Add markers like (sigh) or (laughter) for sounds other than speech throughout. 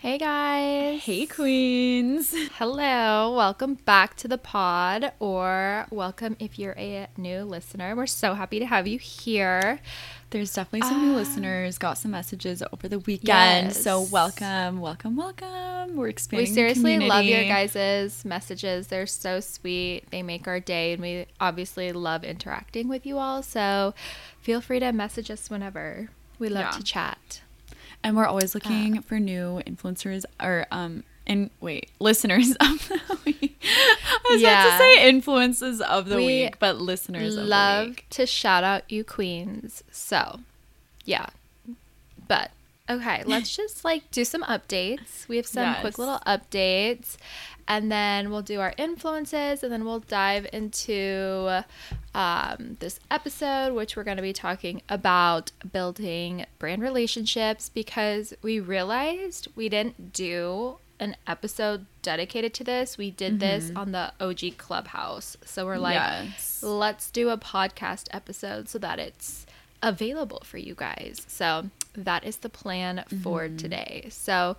Hey guys. Hey, queens. Hello. Welcome back to the pod, or welcome if you're a new listener. We're so happy to have you here. There's definitely some new ah. listeners. Got some messages over the weekend. So welcome, welcome, welcome. We're We expanding. the seriously love your guys' messages. They're so sweet. They make our day, and we obviously love interacting with you all. So feel free to message us whenever. We love Yeah. to chat. And we're always Uh, looking for new influencers or um and wait, listeners (laughs) of the week. I was about to say influences of the We week, but listeners of the love week. to shout out you queens. So, yeah. But okay, let's (laughs) just like do some updates. We have some quick little updates and then we'll do our influences and then we'll dive into um, this episode which we're going to be talking about building brand relationships because we realized we didn't do an episode dedicated to this. We did this on the OG Clubhouse. So we're like Yes. let's do a podcast episode so that it's available for you guys. So that is the plan for Mm-hmm. today. So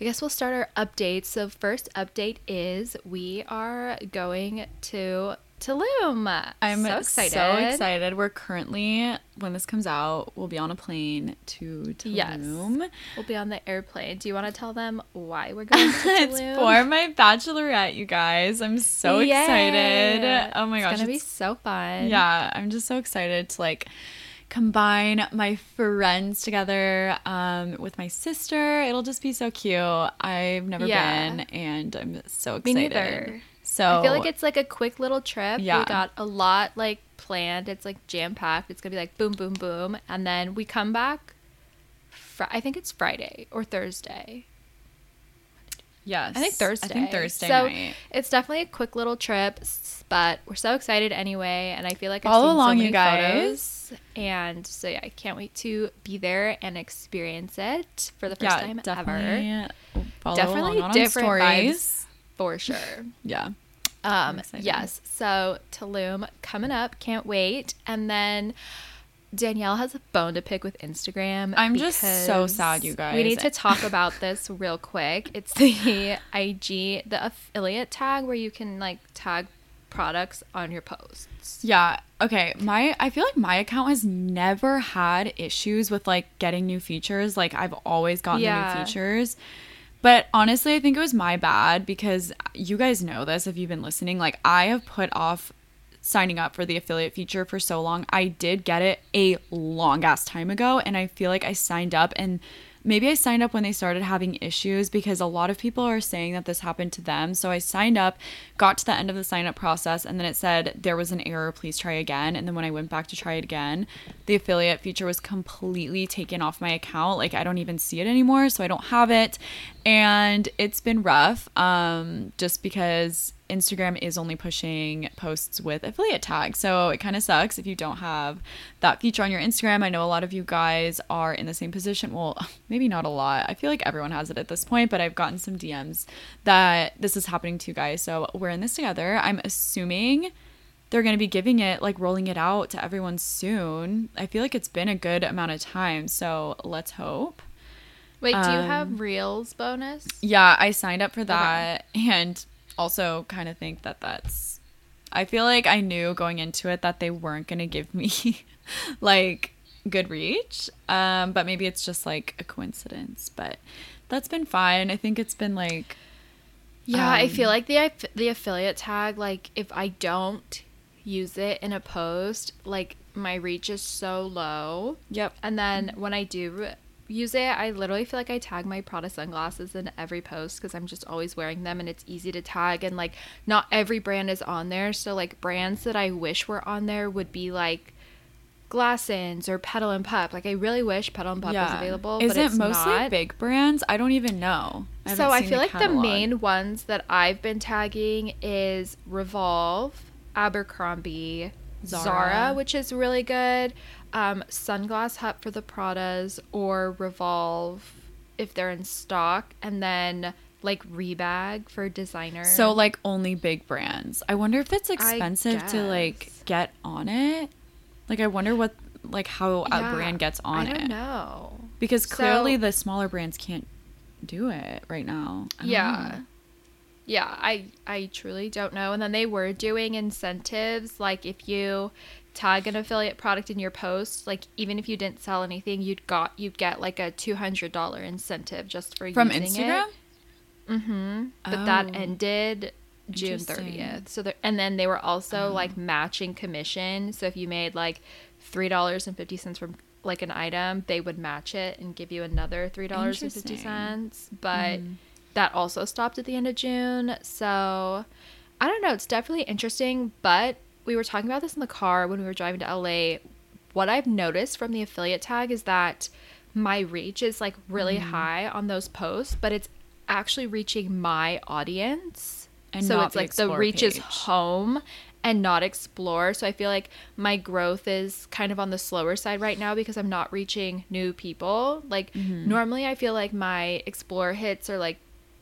I guess we'll start our updates. So first update is we are going to Tulum. I'm so excited. So excited. We're currently, when this comes out, we'll be on a plane to Yes. Tulum. We'll be on the airplane. Do you want to tell them why we're (laughs) going to Tulum? it's for my bachelorette, you guys. I'm so Yay! excited. Oh my gosh. It's gonna be so fun. yeah, I'm just so excited to like combine my friends together um, with my sister. It'll just be so cute. I've never Yeah. been, and I'm so excited. Me neither. So I feel like it's like a quick little trip. Yeah. We got a lot like planned. It's like jam packed. It's gonna be like boom, boom, boom, and then we come back. Fri- I think it's Friday or Thursday. yes, I think Thursday. I think Thursday So night. it's definitely a quick little trip, but we're so excited anyway. And I feel like I've Follow along, so you guys. photos, and so yeah, I can't wait to be there and experience it for the first Yeah, time ever. definitely. Follow Definitely along on different stories. vibes for sure. (laughs) Yeah. Um, yes. So Tulum coming up. Can't wait. And then Danielle has a bone to pick with Instagram. I'm just so sad, you guys. We need to talk (laughs) about this real quick. It's the (laughs) IG, the affiliate tag where you can like tag products on your posts. Yeah. Okay. My I feel like my account has never had issues with like getting new features. Like I've always gotten the Yeah. new features. But honestly, I think it was my bad because you guys know this if you've been listening. Like I have put off signing up for the affiliate feature for so long. I did get it a long ass time ago and I feel like I signed up and maybe I signed up when they started having issues because a lot of people are saying that this happened to them. So I signed up, got to the end of the sign up process, and then it said there was an error, please try again. And then when I went back to try it again, the affiliate feature was completely taken off my account. Like I don't even see it anymore, so I don't have it. And it's been rough um, just because Instagram is only pushing posts with affiliate tags. So it kind of sucks if you don't have that feature on your Instagram. I know a lot of you guys are in the same position. Well, (laughs) maybe not a lot. I feel like everyone has it at this point, but I've gotten some DMs that this is happening to you guys. So we're in this together. I'm assuming they're going to be giving it like rolling it out to everyone soon. I feel like it's been a good amount of time. So let's hope. Wait, do you Um, have Reels bonus? Yeah, I signed up for that and also kind of think that that's I feel like I knew going into it that they weren't going to give me (laughs) like good reach. Um but maybe it's just like a coincidence, but that's been fine. I think it's been like Yeah, I Um, feel like the the affiliate tag like if I don't use it in a post, like my reach is so low. Yep. And then when I do use it, I literally feel like I tag my Prada sunglasses in every post because I'm just always wearing them and it's easy to tag and like not every brand is on there. So like brands that I wish were on there would be like Glassons or Petal and Pup. Like I really wish Petal and Pup was available, Is but it it's mostly not. big brands? I don't even know. haven't So I feel like catalog. the main ones that I've been tagging is Revolve, Abercrombie, Zara, Zara. which is really good, um, Sunglass Hut for the Pradas, or Revolve if they're in stock, and then like Rebag for designer. So like only big brands. I wonder if it's expensive to like get on it. Like I wonder what like how Yeah, a brand gets on it. I don't it. know. Because clearly So- the smaller brands can't do it right now. I Yeah. Yeah, I I truly don't know. And then they were doing incentives like if you tag an affiliate product in your post, like even if you didn't sell anything, you'd got you'd get like a two hundred dollar incentive just for From using Instagram? It. Mm-hmm. But that Oh. ended June thirtieth. So there, and then they were also like matching commission. So if you made like three dollars and fifty cents from like an item, they would match it and give you another three dollars and fifty cents. But that also stopped at the end of June. So I don't know. It's definitely interesting. But we were talking about this in the car when we were driving to LA. What I've noticed from the affiliate tag is that my reach is like really high on those posts, but it's actually reaching my audience. And so it's the like the reach is home and not explore. So I feel like my growth is kind of on the slower side right now because I'm not reaching new people. Like Mm-hmm. normally I feel like my explore hits are like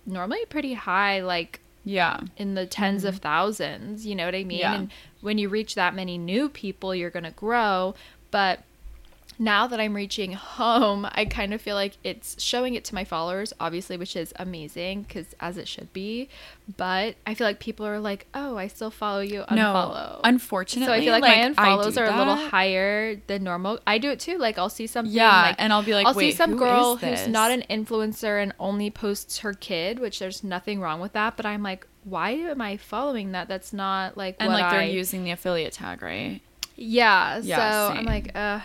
normally pretty high like Yeah. in the 10s of thousands, you know what I mean? Mm-hmm. Yeah. And when you reach that many new people, you're going to grow, but now that I'm reaching home, I kind of feel like it's showing it to my followers, obviously, which is amazing because as it should be. But I feel like people are like, "Oh, I still follow you." Unfollow. No, unfortunately, so I feel like, like, my unfollows are a little higher than normal. I do it too. Like I'll see something, Yeah, like, and I'll be like, I'll see some who girl who's not an influencer and only posts her kid, which there's nothing wrong with that. But I'm like, why am I following that? That's not like And like they're I- using the affiliate tag, right? yeah, Yeah, so I'm same. like, uh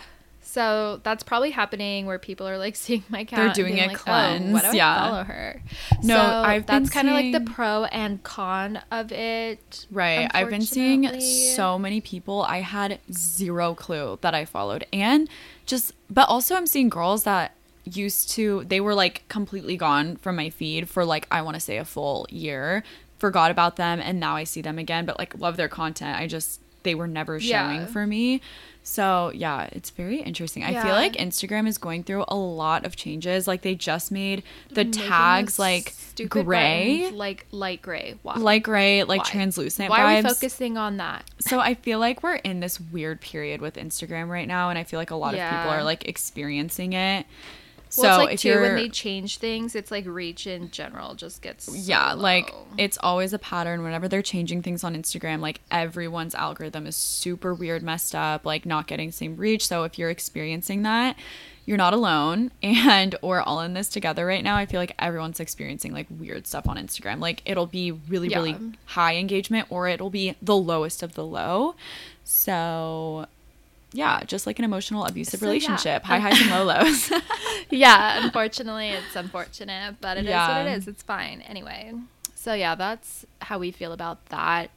so that's probably happening where people are like (laughs) seeing my account. and doing a like, Oh, why cleanse, do I yeah. follow her? No, so I've that's kind of like the pro and con of it. Right. I've been seeing so many people I had zero clue that I followed. And just but also I'm seeing girls that used to they were like completely gone from my feed for like I want to say a full year. Forgot about them and now I see them again, but like love their content. I just they were never showing Yeah. for me. So, yeah, it's very interesting. I feel like Instagram is going through a lot of changes. Like they just made the Making tags like gray, buttons, like light gray. Why? light gray, like Why? translucent Why are we focusing on that? So I feel like we're in this weird period with Instagram right now, and I feel like a lot of people are like experiencing it. So Well, it's like if too you're, when they change things, it's like reach in general just gets so yeah, like low. it's always a pattern. Whenever they're changing things on Instagram, like everyone's algorithm is super weird, messed up, like not getting same reach. So if you're experiencing that, you're not alone, (laughs) and we're all in this together right now. I feel like everyone's experiencing like weird stuff on Instagram. Like it'll be really, really high engagement, or it'll be the lowest of the low. So yeah, just like an emotional abusive So, yeah. relationship, high highs and low (laughs) lows. (laughs) yeah, unfortunately, it's unfortunate, but it is Yeah. what it is. It's fine. Anyway, so yeah, that's how we feel about that.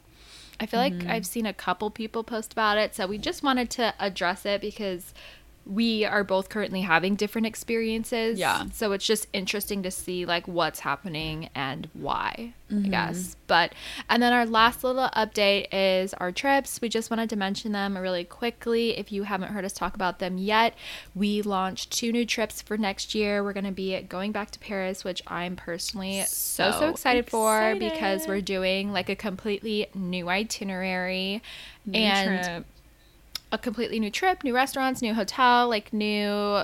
I feel Mm-hmm. like I've seen a couple people post about it, so we just wanted to address it because we are both currently having different experiences. Yeah. So it's just interesting to see like what's happening and why, Mm-hmm. I guess. But and then our last little update is our trips. We just wanted to mention them really quickly. If you haven't heard us talk about them yet, we launched two new trips for next year. We're going to be going back to Paris, which I'm personally so so, So excited, for because we're doing like a completely new itinerary New and trip. A completely new trip, new restaurants, new hotel, like new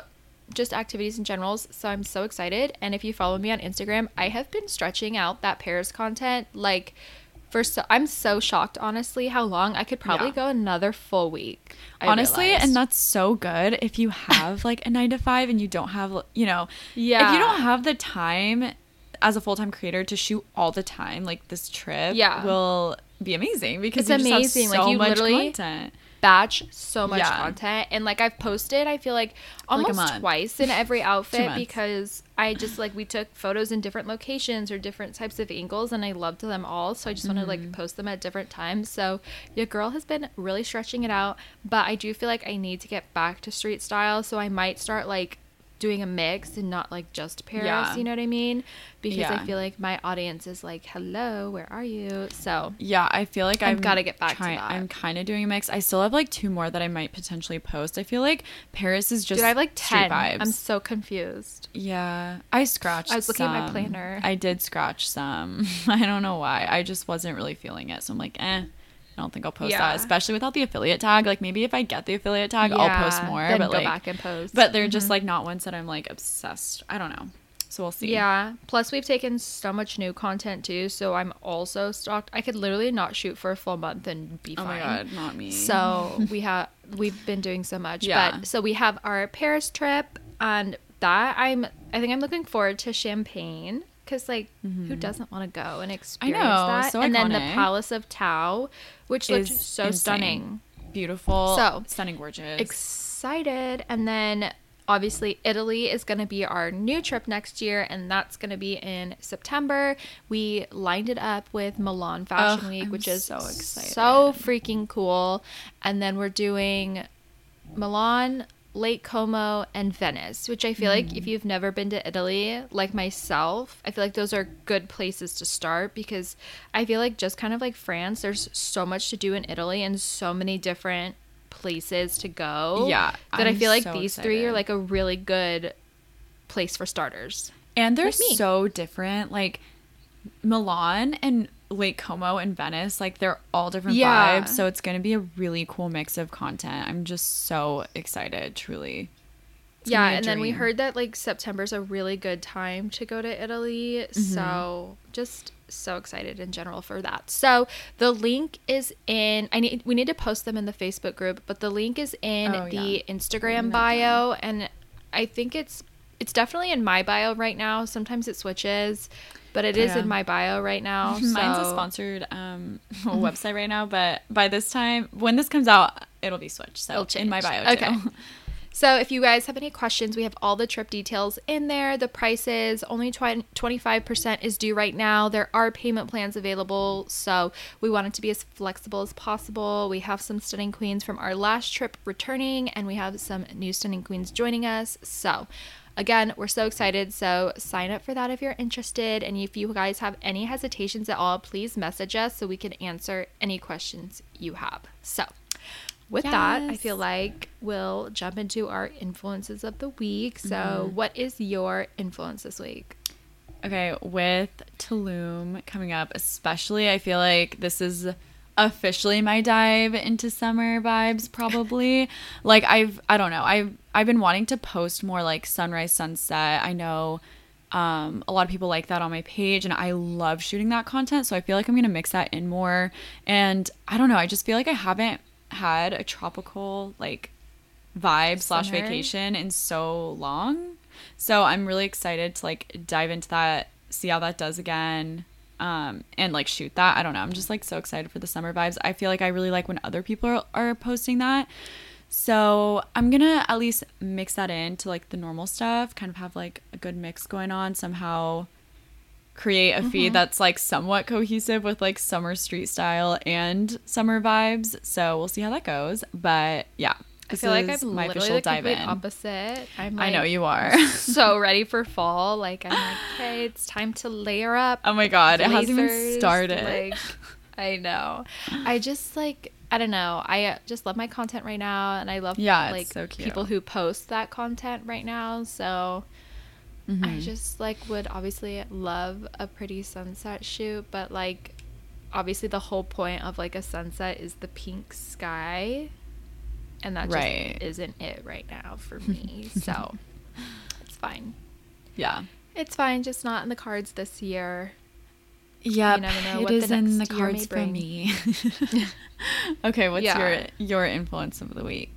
just activities in general. So I'm so excited. And if you follow me on Instagram, I have been stretching out that Paris content like for so I'm so shocked honestly how long I could probably Yeah. go another full week. I Honestly, realized. and that's so good if you have like a nine to five and you don't have, you know, yeah. if you don't have the time as a full time creator to shoot all the time, like this trip Yeah. will be amazing because It's you just have amazing, like, you much literally- content. Batch so much Yeah. content and like I've posted I feel like almost month. twice in every (laughs) outfit because I just like we took photos in different locations or different types of angles and I loved them all so I just want to Mm-hmm. like post them at different times so your girl has been really stretching it out but I do feel like I need to get back to street style so I might start like doing a mix and not like just Paris Yeah. you know what I mean because I feel like my audience is like hello where are you so Yeah, I feel like I've I've gotta get back to trying- that. I'm kind of doing a mix. I still have like two more that I might potentially post. I feel like Paris is just Dude, I have like street 10. vibes. I'm so confused. Yeah, I scratched. I was looking at my planner. I did scratch some. (laughs) I don't know why. I just wasn't really feeling it. So I'm like, eh. I don't think I'll post Yeah. that, especially without the affiliate tag. Like maybe if I get the affiliate tag, I'll post more. but go like, back and post. But they're just mm-hmm. like not ones that I'm like obsessed. I don't know. So we'll see. Yeah. Plus, we've taken so much new content too, so I'm also stocked. I could literally not shoot for a full month and be Oh fine. my god, not me. So (laughs) we have we've been doing so much. Yeah. But so we have our Paris trip, and that I'm I think I'm looking forward to Champagne because like who doesn't want to go and experience Mm-hmm. know, that? so and then the. Palace of Tao, which looked Is so insane. stunning. beautiful. So, stunning, gorgeous. excited and then obviously italy is going to be our new trip next year and that's going to be in september we lined it up with milan fashion week I'm which is so excited. so freaking cool and then we're doing milan lake como and venice which i feel like Mm. if you've never been to italy like myself i feel like those are good places to start because i feel like just kind of like france there's so much to do in italy and so many different places to go Yeah, that i I'm feel like so these three are like a really good place for starters And they're Like so different. Like Milan and Lake Como and Venice, like they're all different Yeah. vibes. So it's gonna be a really cool mix of content. I'm just so excited, truly. It's yeah and then we heard that like september's a really good time to go to italy Mm-hmm. so just so excited in general for that so the link is in i need we need to post them in the facebook group but the link is in Oh, the yeah. instagram bio and i think it's it's definitely in my bio right now sometimes it switches but it is Yeah. in my bio right now (laughs) Mine's a sponsored um, (laughs) website right now, but by this time, when this comes out, it'll be switched. So It'll in my bio, Okay. too. (laughs) So if you guys have any questions, we have all the trip details in there. The prices, only 20, 25% is due right now. There are payment plans available, so we want it to be as flexible as possible. We have some stunning queens from our last trip returning, and we have some new stunning queens joining us. So Again, we're so excited. So sign up for that if you're interested. And if you guys have any hesitations at all, please message us so we can answer any questions you have. So, with that, I feel like we'll jump into our influences of the week. So, Mm-hmm. what is your influence this week? Okay, with Tulum coming up, especially, I feel like this is officially my dive into summer vibes (laughs) probably like i've i don't know i've i've been wanting to post more like sunrise sunset i know um a lot of people like that on my page and i love shooting that content so i feel like i'm gonna mix that in more and i don't know i just feel like i haven't had a tropical like vibe slash vacation in so long. So i'm really excited to like dive into that see how that does again um and like shoot that. I don't know. I'm just like so excited for the summer vibes. I feel like i really like when other people are, are posting that. So i'm gonna at least mix that into like the normal stuff kind of have like a good mix going on somehow create a Mm-hmm. feed that's like somewhat cohesive with like summer street style and summer vibes so we'll see how that goes but yeah I feel like I'm my official the dive complete in opposite. I'm i know you are so (laughs) ready for fall. Like I'm like, okay, it's time to layer up. oh my god it hasn't even started Like, (laughs) I know. I just like I don't know. I uh, just love my content right now, and I love Yeah, like so people who post that content right now. So Mm-hmm. I just like would obviously love a pretty sunset shoot, but like obviously the whole point of like a sunset is the pink sky, and that Right. just isn't it right now for (laughs) me. so it's fine. yeah It's fine, just not in the cards this year. Yeah, you never know what is in the cards for me. (laughs) (laughs) okay, what's Yeah. your your influence of the week?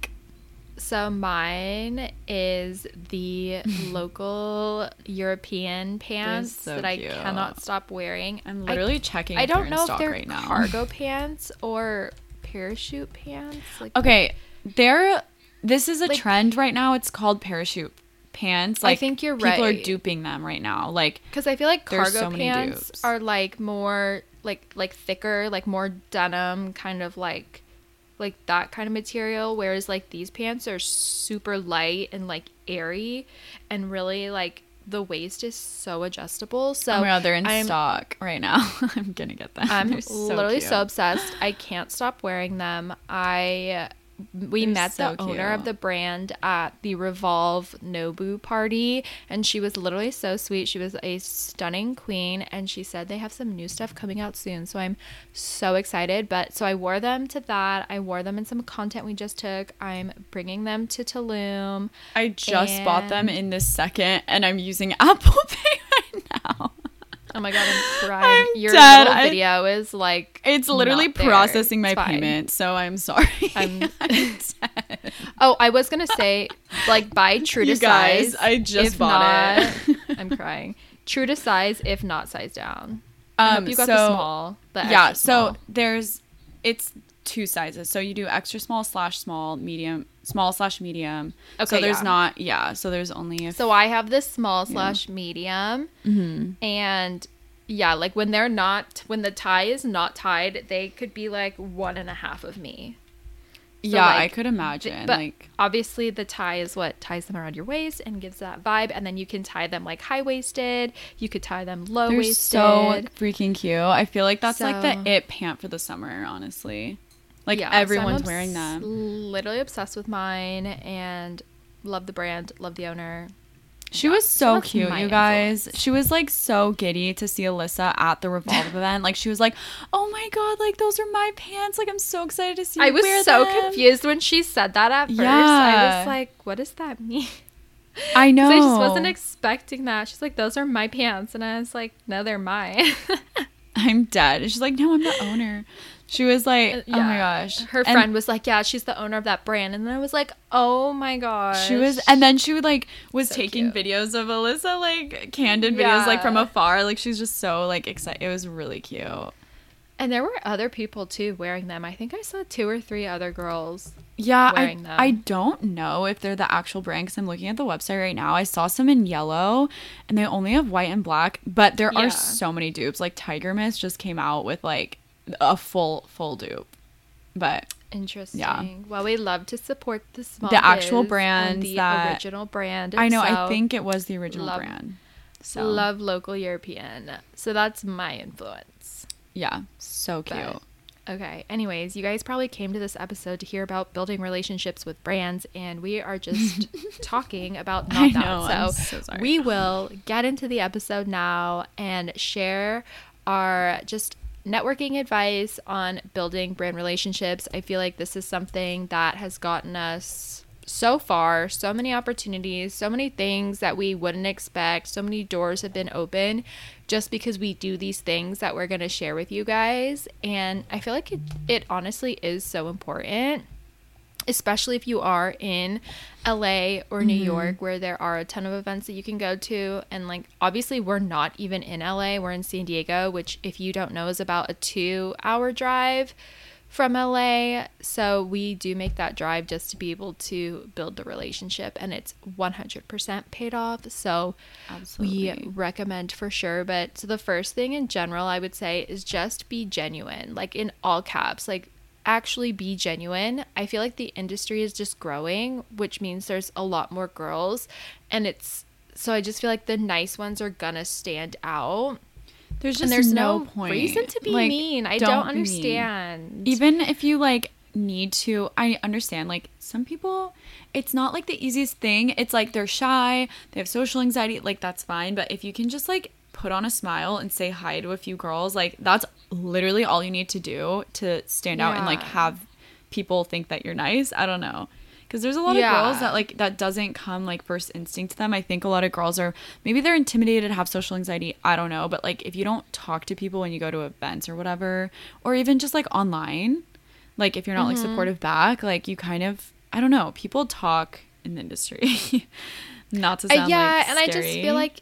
So mine is the (laughs) local European pants so that I cannot stop wearing. I'm I- literally checking. I don't know if they're right now. cargo (laughs) pants or parachute pants. Like Okay, there. This is a Like- trend right now. It's called parachute pants. I think you're right. people are duping them right now. Like because I feel like cargo so pants are like more like like thicker, like more denim, kind of like like that kind of material. Whereas like these pants are super light and like airy, and really like the waist is so adjustable. So oh my god, they're in I'm, stock right now. (laughs) I'm gonna get them. I'm so literally cute. so obsessed. I can't stop wearing them. I we They're met so the owner of the brand at the Revolve Nobu party and she was literally so sweet. She was a stunning queen and she said they have some new stuff coming out soon. So I'm so excited. But so I wore them to that. I wore them in some content we just took. I'm bringing them to Tulum. I just bought them in this second, and I'm using (laughs) Apple Pay right now. Oh my god, I'm (laughs) crying. I'm Your dead. little I- video is like It's literally processing my payment, so I'm sorry. (laughs) I'm- dead. Oh, I was gonna say, like, buy (laughs) true to You guys, size. I just bought not, it. I'm crying. True to size, if not size down. I Um, hope you got so the small. The yeah, extra so there's it's two sizes. So you do extra small slash small, medium, small slash medium. Okay. so there's yeah. not yeah. So there's only So I have this small slash medium, Mm-hmm. and yeah, like when they're not, when the tie is not tied, they could be like one and a half of me. So, yeah. I could imagine but like obviously the tie is what ties them around your waist and gives that vibe and then you can tie them like high waisted you could tie them low they're waisted so freaking cute. I feel like that's like the it pant for the summer. Honestly, like Yeah, so everyone's obs- wearing them. literally obsessed with mine and love the brand love the owner She was so that's cute, you guys. She was like so giddy to see Allysa at the Revolve (laughs) event. Like she was like, "Oh my god, like those are my pants! Like I'm so excited to see." You i was so them." confused when she said that at first i was like what does that mean (laughs) I know. i just wasn't expecting that she's like those are my pants and i was like no they're mine (laughs) I'm dead. She's like, "No, I'm the owner." She was like, uh, "Oh my gosh." her And friend was like yeah she's the owner of that brand and then i was like oh my gosh She was, and then she would like was So taking cute. videos of Allysa, like candid videos, like from afar. Like she's just so like excited. It was really cute. And there were other people too wearing them. I think I saw two or three other girls. Yeah, I, them. I don't know if they're the actual brand because I'm looking at the website right now. I saw some in yellow and they only have white and black, but there Yeah. are so many dupes. Like Tiger Mist just came out with like a full full dupe. But Interesting. Yeah. Well, we love to support the small, The actual biz and brands the that- original brand. I know, I think it was the original love- brand. So love local European. So that's my influence. yeah, so cute. But- Okay. Anyways, you guys probably came to this episode to hear about building relationships with brands, and we are just (laughs) talking about not I that. know, so I'm so sorry. we will get into the episode now and share our just networking advice on building brand relationships. I feel like this is something that has gotten us so far so many opportunities, so many things that we wouldn't expect, so many doors have been open just because we do these things that we're going to share with you guys. And I feel like it, it honestly is so important especially if you are in LA or New mm-hmm. York where there are a ton of events that you can go to. And like obviously we're not even in LA we're in San Diego which if you don't know is about a 2 hour drive from LA so we do make that drive just to be able to build the relationship and it's 100% paid off. So Absolutely. we recommend for sure. But so the first thing in general I would say is just be genuine like in all caps. Like actually be genuine. I feel like the industry is just growing, which means there's a lot more girls and it's so I just feel like the nice ones are gonna stand out. There's just and there's no, no, point. reason to be Like, mean. I don't don't, be mean. understand. even if you like need to i understand like some people it's not like the easiest thing it's like they're shy they have social anxiety like that's fine but if you can just like put on a smile and say hi to a few girls like that's literally all you need to do to stand out and like have people think that you're nice i don't know because there's a lot Yeah. of girls that like that doesn't come like first instinct to them. I think a lot of girls are maybe they're intimidated, have social anxiety. I don't know, but like if you don't talk to people when you go to events or whatever, or even just like online, like if you're not like supportive back, like you kind of I don't know. People talk in the industry, (laughs) not to Uh, sound yeah, like and I just feel like,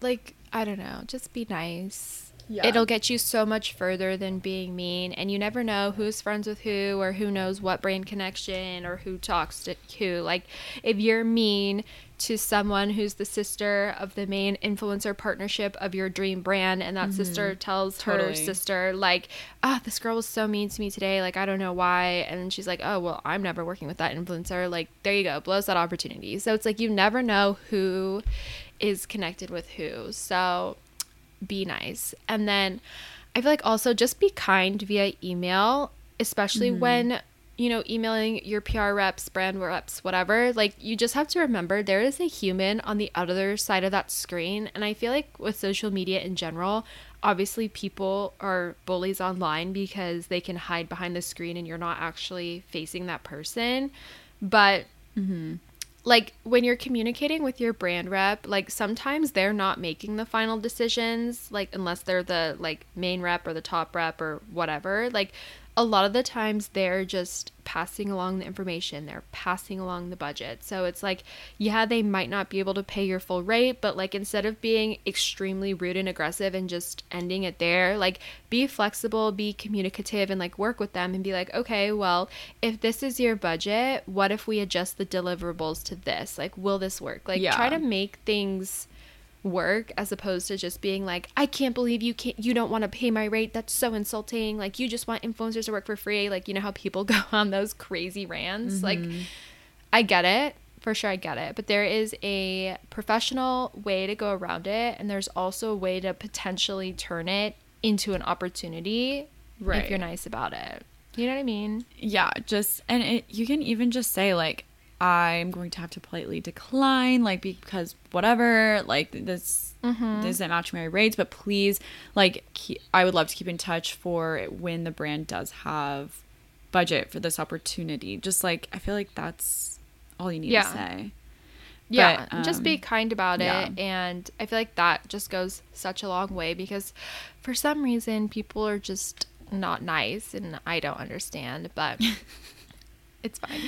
like I don't know, just be nice. Yeah. It'll get you so much further than being mean, and you never know who's friends with who or who knows what brain connection or who talks to who. Like, if you're mean to someone who's the sister of the main influencer partnership of your dream brand, and that sister tells her sister like, "Ah, this girl was so mean to me today. Like, I don't know why," and she's like, "Oh, well, I'm never working with that influencer." Like, there you go, blows that opportunity. So it's like you never know who is connected with who. So be nice. And then I feel like also just be kind via email, especially mm-hmm. when, you know, emailing your PR reps, brand reps, whatever. Like, you just have to remember there is a human on the other side of that screen. And I feel like with social media in general, obviously people are bullies online because they can hide behind the screen and you're not actually facing that person. But mm-hmm. Like when you're communicating with your brand rep like sometimes they're not making the final decisions like unless they're the like main rep or the top rep or whatever like a lot of the times they're just passing along the information they're passing along the budget. So it's like yeah they might not be able to pay your full rate but like instead of being extremely rude and aggressive and just ending it there like be flexible be communicative and like work with them and be like okay well if this is your budget what if we adjust the deliverables to this? Like will this work? Like Yeah. try to make things work as opposed to just being like i can't believe you can't you don't want to pay my rate. That's so insulting. Like you just want influencers to work for free. Like you know how people (laughs) go on those crazy rants? Like mm-hmm. i get it. For sure i get it. But there is a professional way to go around it and there's also a way to potentially turn it into an opportunity if you're nice about it. You know what i mean? Yeah just and it you can even just say like i'm going to have to politely decline like because whatever like this Mm-hmm. this isn't match my rates but please like ke- i would love to keep in touch for when the brand does have budget for this opportunity just like i feel like that's all you need Yeah. to say yeah But, just be um, kind about yeah. it and i feel like that just goes such a long way because for some reason people are just not nice and i don't understand but (laughs) it's fine.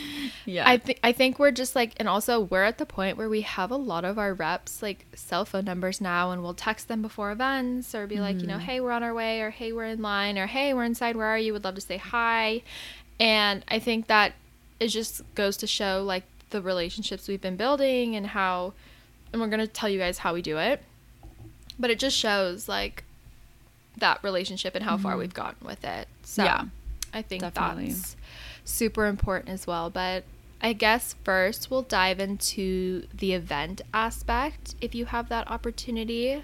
Yeah. I think i think we're just like and also we're at the point where we have a lot of our reps like cell phone numbers now and we'll text them before events or be like you know mm-hmm. hey we're on our way or hey we're in line or hey we're inside where are you? Would love to say hi. And i think that it just goes to show like the relationships we've been building and how and we're going to tell you guys how we do it. But it just shows like that relationship and how far mm-hmm. we've gotten with it. So Yeah, i think definitely. that's super important as well but i guess first we'll dive into the event aspect if you have that opportunity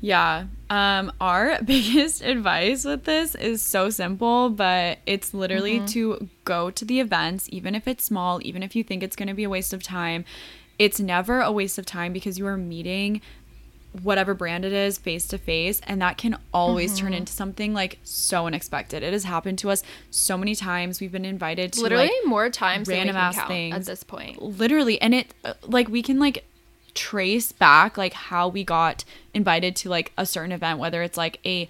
Yeah. Um our (laughs) biggest advice with this is so simple, but it's literally Mm-hmm. to go to the events even if it's small, even if you think it's going to be a waste of time. It's never a waste of time because you are meeting whatever brand it is face to face and that can always turn Mm-hmm. into something like so unexpected. It has happened to us so many times. We've been invited to literally like, more times random can ass things. at this point literally and it uh, like we can like trace back like how we got invited to like a certain event whether it's like a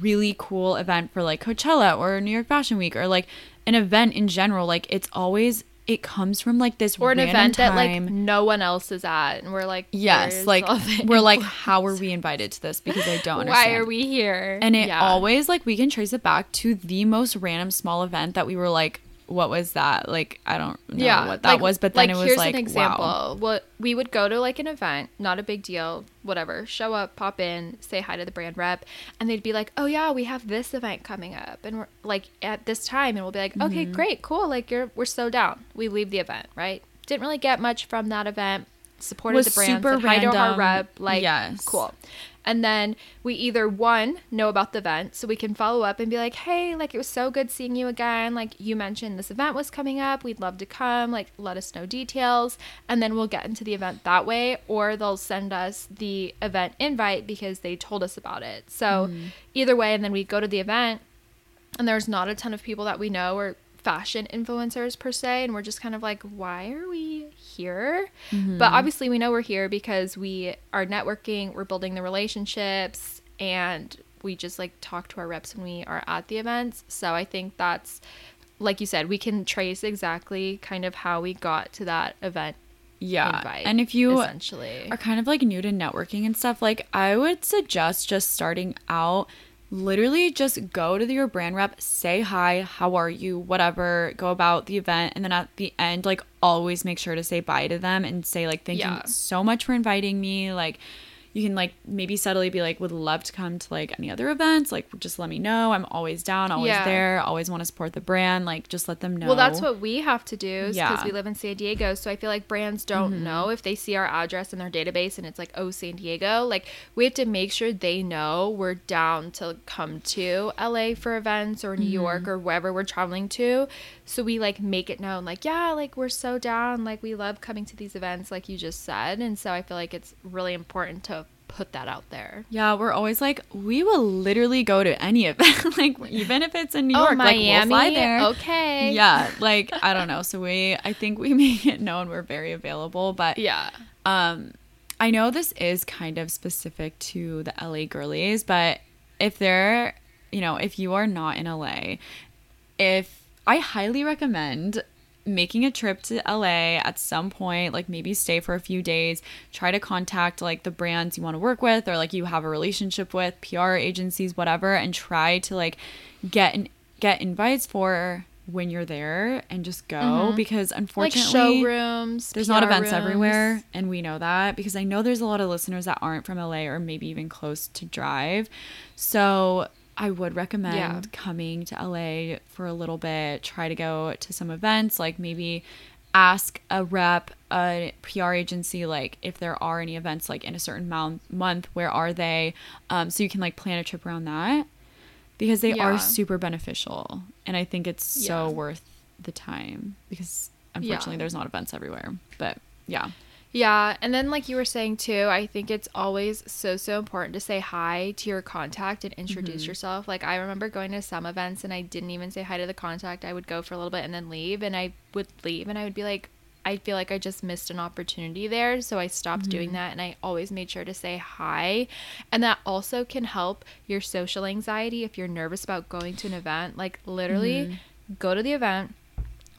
really cool event for like Coachella or New York Fashion Week or like an event in general like it's always it comes from like this or an random event that like time. no one else is at and we're like yes like we're like how were we invited to this because I don't (laughs) understand why are we here and it Yeah. always like we can trace it back to the most random small event that we were like what was that like I don't know what that like- was but then like, it was here's like an example. wow What we would go to like an event, not a big deal, whatever. Show up, pop in, say hi to the brand rep, and they'd be like, "Oh yeah, we have this event coming up," and we're like at this time, and we'll be like, "Okay, Mm-hmm. great, cool, like you're we're so down." We leave the event, right? Didn't really get much from that event. Supported Was the brand, super said hi to our rep, like Yes. cool. And then we either one know about the event, so we can follow up and be like, "Hey, like it was so good seeing you again. Like you mentioned this event was coming up. We'd love to come. Like let us know details." And then we'll get into the event that way, or they'll send us the event invite because they told us about it. So mm. either way, and then we go to the event, and there's not a ton of people that we know or fashion influencers per se and we're just kind of like why are we here Mm-hmm. but obviously we know we're here because we are networking we're building the relationships and we just like talk to our reps when we are at the events so i think that's like you said we can trace exactly kind of how we got to that event Yeah. invite and if you essentially are kind of like new to networking and stuff, like I would suggest just starting out literally just go to your brand rep, say hi, how are you, whatever, go about the event and then at the end like always make sure to say bye to them and say like thank Yeah. you so much for inviting me, like you can like maybe subtly be like would love to come to like any other events like just let me know i'm always down always Yeah. there always want to support the brand like just let them know Well, that's what we have to do because Yeah. Mm-hmm. we live in San Diego. So I feel like brands don't know if they see our address in their database and it's like, oh, San Diego. Like, we have to make sure they know we're down to come to LA for events or New Mm-hmm. York or wherever we're traveling to. So we like make it known, like, yeah, like we're so down. Like, we love coming to these events, like you just said. And so I feel like it's really important to put that out there. Yeah, we're always like, we will literally go to any (laughs) event, like even if it's in New Oh, York, like we'll fly there. Okay. Yeah, (laughs) like I don't know. So we, I think we (laughs) make it known we're very available, but Yeah. um, I know this is kind of specific to the LA girlies, but if they're, you know, if you are not in LA, if I highly recommend making a trip to LA at some point, like maybe stay for a few days, try to contact like the brands you want to work with or like you have a relationship with, PR agencies, whatever, and try to like get in, get invites for when you're there and just go mm-hmm. because Like unfortunately showrooms. there's not events rooms. everywhere and we know that because i know there's a lot of listeners that aren't from la or maybe even close to drive so i would recommend Yeah. coming to la for a little bit try to go to some events like maybe ask a rep a pr agency like if there are any events like in a certain month month where are they um, so you can like plan a trip around that because they Yeah. are super beneficial and i think it's so worth the time because unfortunately Yeah. there's not events everywhere but yeah Yeah, and then like you were saying too, I think it's always so so important to say hi to your contact and introduce Mm-hmm. yourself. Like I remember going to some events and I didn't even say hi to the contact. I would go for a little bit and then leave and I would leave and I would be like I feel like I just missed an opportunity there, so I stopped doing Mm-hmm. that and I always made sure to say hi. And that also can help your social anxiety if you're nervous about going to an event. Like literally Mm-hmm. go to the event,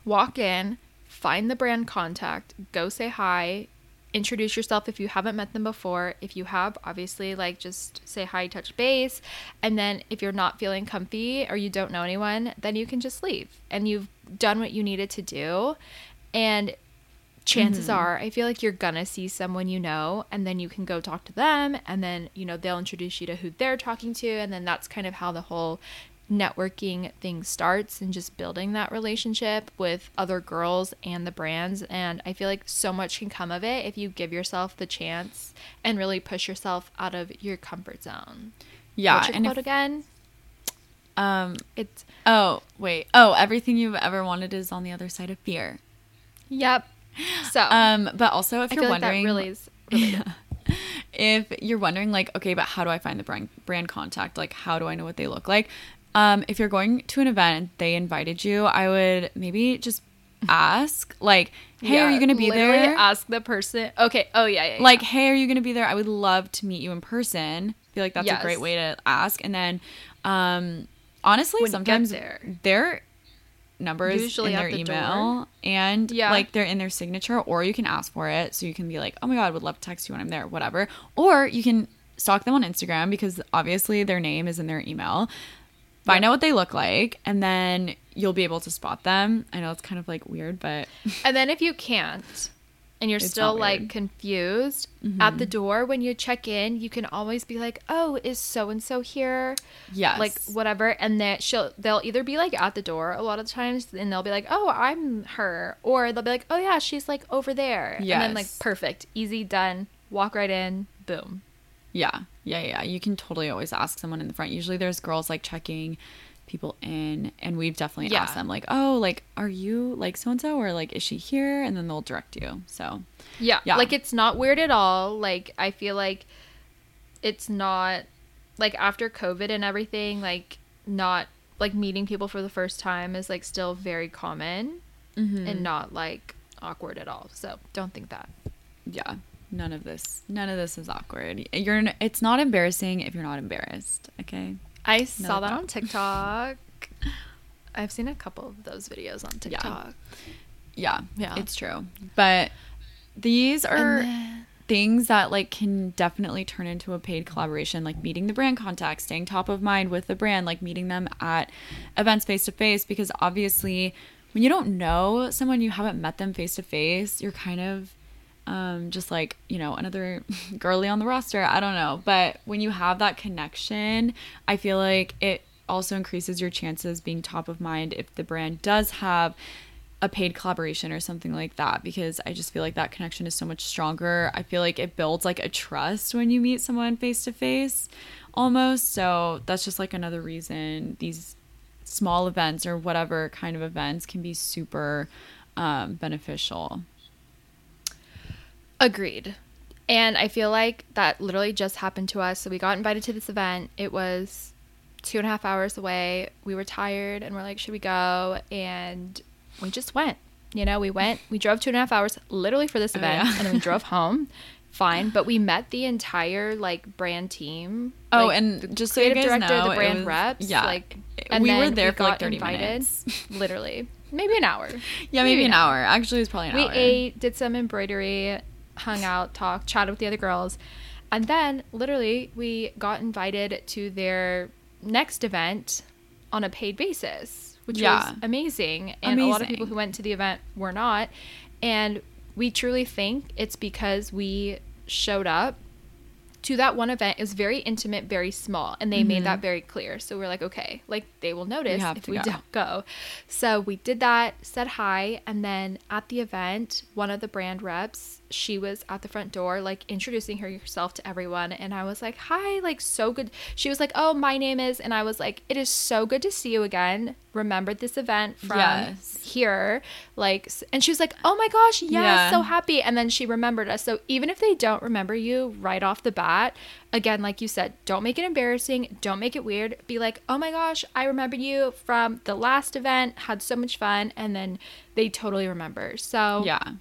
walk in, find the brand contact, go say hi, introduce yourself if you haven't met them before. If you have, obviously, like just say hi, touch base. And then if you're not feeling comfy or you don't know anyone, then you can just leave and you've done what you needed to do. And chances mm-hmm. are, I feel like you're gonna see someone you know, and then you can go talk to them, and then you know they'll introduce you to who they're talking to, and then that's kind of how the whole networking thing starts and just building that relationship with other girls and the brands. And i feel like so much can come of it if you give yourself the chance and really push yourself out of your comfort zone. Yeah What's your and quote if, again? Um it's oh wait. Oh everything you've ever wanted is on the other side of fear. Yep. (gasps) So um but also if i you're feel like that wondering really is (laughs) if you're wondering like okay but how do i find the brand brand contact? Like how do i know what they look like um if you're going to an event they invited you i would maybe just ask like hey are you gonna be there ask the person okay oh yeah, yeah, yeah. like hey are you gonna be there i would love to meet you in person I feel like that's a great way to ask and then um honestly When sometimes there. their number is Usually in their the email door. and Yeah. like they're in their signature or you can ask for it so you can be like oh my god would love to text you when i'm there whatever or you can stalk them on instagram because obviously their name is in their email find out what they look like and then you'll be able to spot them i know it's kind of like weird but (laughs) And then if you can't and you're It's still like confused mm-hmm. at the door when you check in, you can always be like, "Oh, is so and so here?" yes Like whatever, and then she'll they'll either be like at the door a lot of times, and they'll be like, "Oh, I'm her," or they'll be like, "Oh yeah, she's like over there," and then like perfect, easy, done. Walk right in, boom. Yeah, yeah, yeah. You can totally always ask someone in the front. Usually there's girls like checking people in, and we've definitely Yeah. asked them, like, oh, like, are you like so and so, or like, is she here? And then they'll direct you. So, Yeah. Yeah. Like it's not weird at all. Like I feel like it's not like after COVID and everything, like not like meeting people for the first time is like still very common Mm-hmm. and not like awkward at all. So don't think that. Yeah. None of this. None of this is awkward. You're. It's not embarrassing if you're not embarrassed. Okay. I saw that thought. on TikTok. (laughs) I've seen a couple of those videos on TikTok. Yeah. Yeah. It's true. But these are then- things that like can definitely turn into a paid collaboration like meeting the brand contact staying top of mind with the brand like meeting them at events face to face because obviously when you don't know someone you haven't met them face to face you're kind of um, just like you know another (laughs) girly on the roster i don't know but when you have that connection i feel like it also increases your chances being top of mind if the brand does have a paid collaboration or something like that because I just feel like that connection is so much stronger. I feel like it builds like a trust when you meet someone face to face almost. So that's just like another reason these small events or whatever kind of events can be super um, beneficial. Agreed. And I feel like that literally just happened to us. So we got invited to this event. It was two and a half hours away. We were tired and we're like, should we go? And we just went. You know, we went, we drove two and a half hours literally for this Oh, event yeah. and then we drove (laughs) home. Fine. But we met the entire like brand team. Oh, like, and just so you creative guys director, know, the brand was- reps. yeah. Like, and We were there for, like, got 30 minutes. (laughs) Literally. Maybe an hour. Yeah, maybe, an hour. Actually, it was probably an we hour. We ate, did some embroidery, hung out, talked, chatted with the other girls, and then literally we got invited to their next event on a paid basis, which Yeah. was amazing. And a lot of people who went to the event were not, and we truly think it's because we showed up to that one event is very intimate, very small, and they made mm-hmm. that very clear. So we're like, okay, like they will notice have if we go. don't go. So we did that, said hi, and then at the event, one of the brand reps, she was at the front door, like introducing herself to everyone, and I was like, hi, like so good. She was like, oh, my name is, and I was like, it is so good to see you again. Remembered this event from Yes. here, like, and she was like, oh my gosh, yes, Yeah. so happy. And then she remembered us. So even if they don't remember you right off the bat, again, like you said, don't make it embarrassing. Don't make it weird. Be like, oh my gosh, I remembered you from the last event, had so much fun. And then they totally remember. So yeah.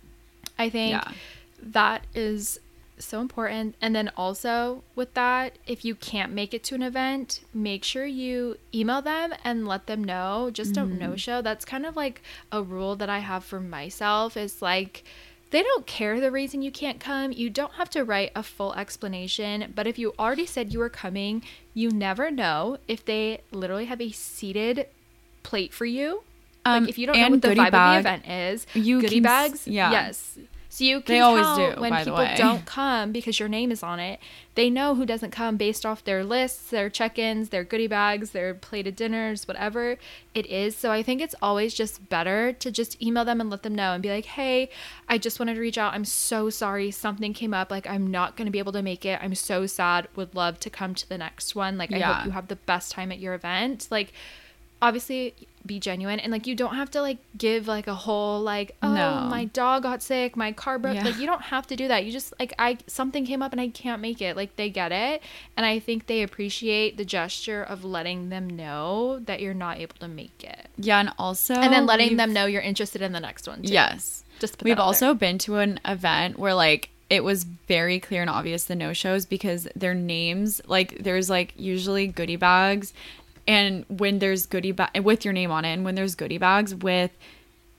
I think Yeah. That is so important. And then also with that, if you can't make it to an event, make sure you email them and let them know. Just don't no show. That's kind of like a rule that I have for myself is like they don't care the reason you can't come. You don't have to write a full explanation, but if you already said you were coming, you never know if they literally have a seated plate for you. Um, like if you don't know what the vibe bag. of the event is, You goodie can bags, yeah. yes. So you can They always do, when by the people don't come because your name is on it. They know who doesn't come based off their lists, their check-ins, their goodie bags, their plated dinners, whatever it is. So I think it's always just better to just email them and let them know and be like, "Hey, I just wanted to reach out. I'm so sorry something came up. Like I'm not going to be able to make it. I'm so sad. Would love to come to the next one. Like I hope you have the best time at your event." Like obviously be genuine and like you don't have to like give like a whole like oh No. my dog got sick my car broke Yeah. like you don't have to do that you just like i something came up and i can't make it like they get it and i think they appreciate the gesture of letting them know that you're not able to make it Yeah, and also and then letting them know you're interested in the next one too. Yes. Just we've also there. been to an event where like it was very clear and obvious the no shows because their names like there's like usually goodie bags and when there's goodie bag with your name on it and when there's goodie bags with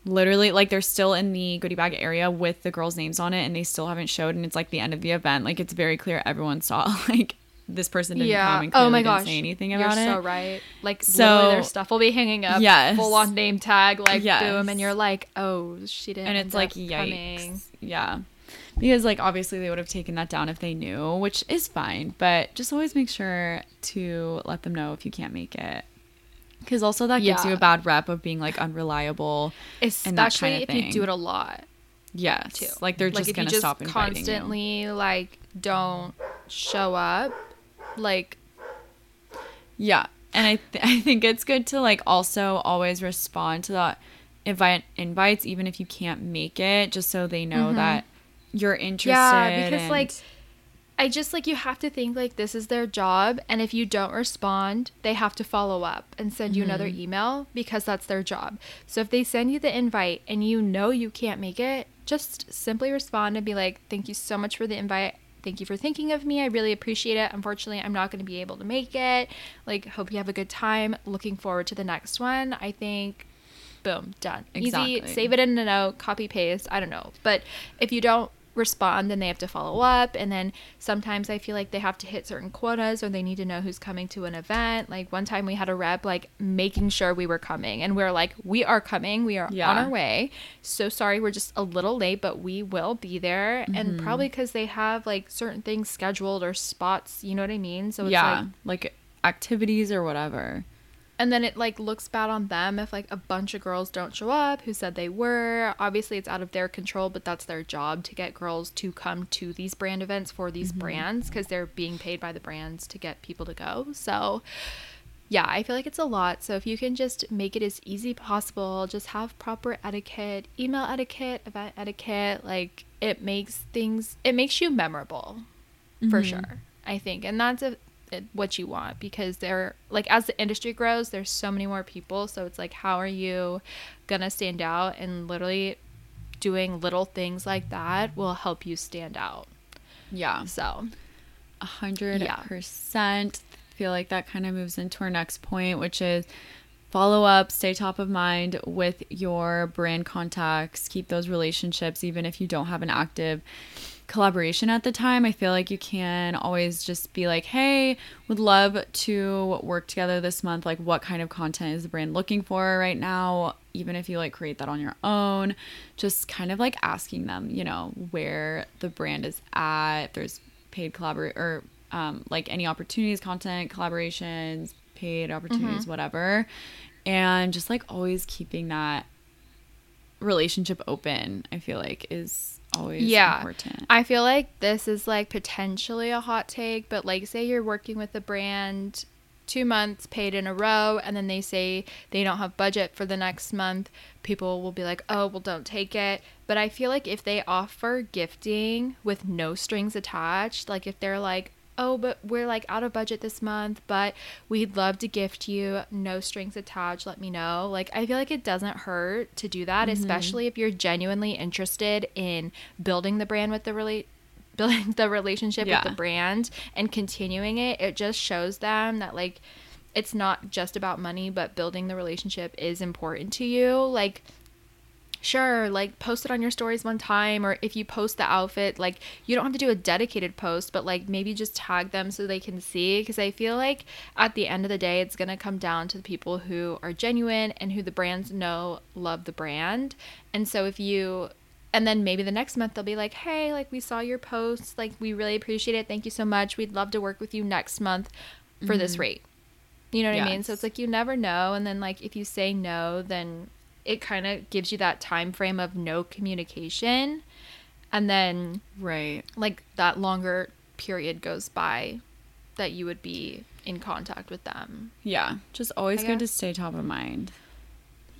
literally like they're still in the goodie bag area with the girls names on it and they still haven't showed and it's like the end of the event. Like it's very clear everyone saw (laughs) like this person didn't come and oh my didn't gosh. say anything you're about it. so right. Like So- their stuff will be hanging up Yes. full on name tag like Yes. boom and you're like oh she didn't and it's like yikes. coming. yeah because like obviously they would have taken that down if they knew which is fine but just always make sure to let them know if you can't make it. Because also that gives you a bad rep of being like unreliable and that especially kind of if you do it a lot yes. too. Like they're Like, just you gonna stop inviting you. constantly like don't show up like yeah. And i th- (laughs) i think it's good to like also always respond to that invite invites even if you can't make it just so they know mm-hmm. that you're interested Mm-hmm. Yeah, because, like, I just like you have to think like this is their job and if you don't respond, they have to follow up and send you another email because that's their job. So if they send you the invite and you know you can't make it, just simply respond and be like, "Thank you so much for the invite. Thank you for thinking of me. I really appreciate it. Unfortunately, I'm not going to be able to make it. Like hope you have a good time. Looking forward to the next one." I think boom, done. Exactly. Easy. Save it in a note, copy paste, I don't know. But if you don't respond and they have to follow up and then sometimes i feel like they have to hit certain quotas or they need to know who's coming to an event like one time we had a rep like making sure we were coming and we are like we are coming we are Yeah. on our way so sorry we're just a little late but we will be there Mm-hmm. and probably because they have like certain things scheduled or spots you know what i mean so it's yeah, like like activities or whatever. And then it like looks bad on them if like a bunch of girls don't show up who said they were. Obviously it's out of their control but that's their job to get girls to come to these brand events for these mm-hmm. brands because they're being paid by the brands to get people to go. So yeah i feel like it's a lot. So if you can just make it as easy possible just have proper etiquette email etiquette event etiquette like it makes things it makes you memorable. For mm-hmm. sure i think. And that's a, what you want because they're like as the industry grows there's so many more people. So it's like how are you gonna stand out? And literally doing little things like that will help you stand out. Yeah. so A hundred percent. Feel like that kind of moves into our next point, which is follow up, stay top of mind with your brand contacts, keep those relationships, even if you don't have an active collaboration at the time. I feel like you can always just be like, hey, would love to work together this month. Like, what kind of content is the brand looking for right now? Even if you like create that on your own, just kind of like asking them, you know, where the brand is at, if there's paid collaborate or um, like any opportunities, content, collaborations, paid opportunities, whatever. And just like always keeping that relationship open, I feel like is always yeah important. i feel like this is like potentially a hot take but like say you're working with a brand two months paid in a row and then they say they don't have budget for the next month people will be like oh well don't take it but i feel like if they offer gifting with no strings attached like if they're like oh but we're like out of budget this month but we'd love to gift you no strings attached let me know. Like i feel like it doesn't hurt to do that mm-hmm. especially if you're genuinely interested in building the brand with the relate building (laughs) the relationship Yeah. with the brand and continuing it it just shows them that like it's not just about money but building the relationship is important to you. Like sure like post it on your stories one time or if you post the outfit like you don't have to do a dedicated post but like maybe just tag them so they can see because i feel like at the end of the day it's going to come down to the people who are genuine and who the brands know love the brand. And so if you and then maybe the next month they'll be like hey like we saw your post. Like we really appreciate it. Thank you so much. We'd love to work with you next month for this mm-hmm. rate. You know what I mean? So it's like you never know. And then like if you say no, then it kind of gives you that time frame of no communication and then right. like that longer period goes by that you would be in contact with them. Yeah. Just always I good to stay top of mind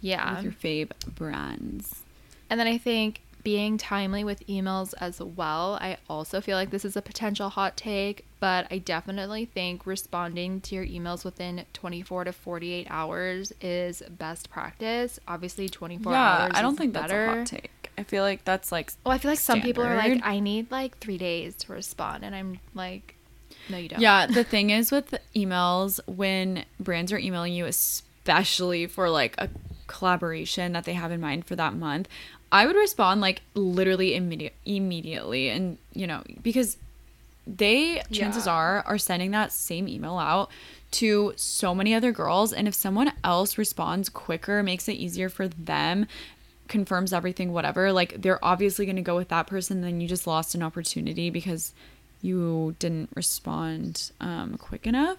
Yeah. with your fave brands. And then I think being timely with emails as well. I also feel like this is a potential hot take, but I definitely think responding to your emails within 24 to 48 hours is best practice. Obviously, 24 yeah, hours. I don't think that's a hot take. I feel like that's like Well, I feel like some people are like. I need like three days to respond, and I'm like, no, you don't. Yeah, the thing is with emails, when brands are emailing you, especially for like a collaboration that they have in mind for that month, I would respond like literally immediate, immediately. And, you know, because they, chances Yeah. are, are sending that same email out to so many other girls. And if someone else responds quicker, makes it easier for them, confirms everything, whatever, like they're obviously going to go with that person. Then you just lost an opportunity because you didn't respond um, quick enough.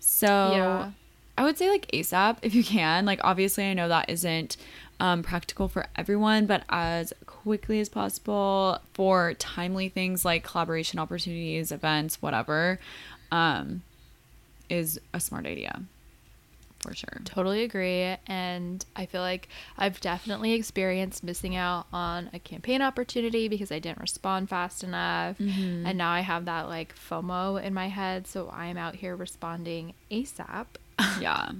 So Yeah. I would say like ASAP if you can. Like obviously I know that isn't um, practical for everyone, but as quickly as possible for timely things like collaboration opportunities, events, whatever, um, is a smart idea. for sure. Totally agree. And I feel like I've definitely experienced missing out on a campaign opportunity because I didn't respond fast enough. Mm-hmm. And now I have that like FOMO in my head. So I'm out here responding ASAP. (laughs) Yeah.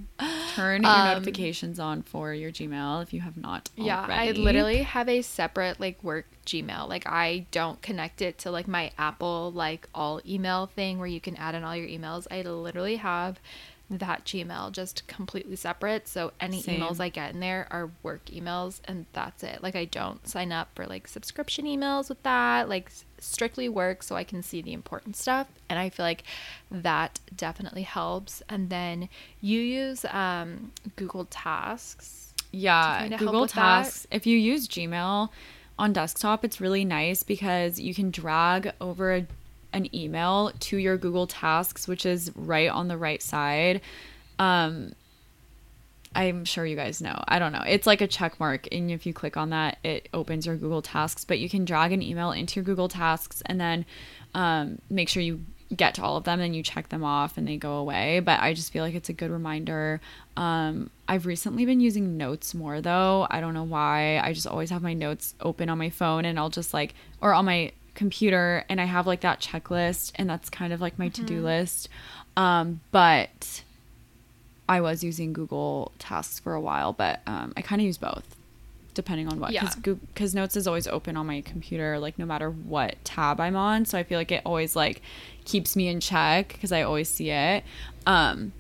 Turn your Um, notifications on for your Gmail if you have not Yeah, I literally have a separate like work Gmail. Like I don't connect it to like my Apple like all email thing where you can add in all your emails. I literally have that Gmail just completely separate. So any Same. emails I get in there are work emails and that's it. Like I don't sign up for like subscription emails with that. Like strictly work so I can see the important stuff. And I feel like that definitely helps. And then you use um Google Tasks. Yeah, Google with that. Tasks. If you use Gmail on desktop, it's really nice because you can drag over a, an email to your Google Tasks, which is right on the right side. Um, I'm sure you guys know. I don't know. It's like a check mark, and if you click on that, it opens your Google Tasks. But you can drag an email into your Google Tasks and then um, make sure you get to all of them and you check them off and they go away. But I just feel like it's a good reminder. Um, I've recently been using notes more though. I don't know why. I just always have my notes open on my phone and I'll just like, or on my computer, and I have like that checklist, and that's kind of like my to do list. Um, but I was using Google Tasks for a while, but um, I kind of use both depending on what Yeah. because notes is always open on my computer like no matter what tab i'm on so i feel like it always like keeps me in check because i always see it um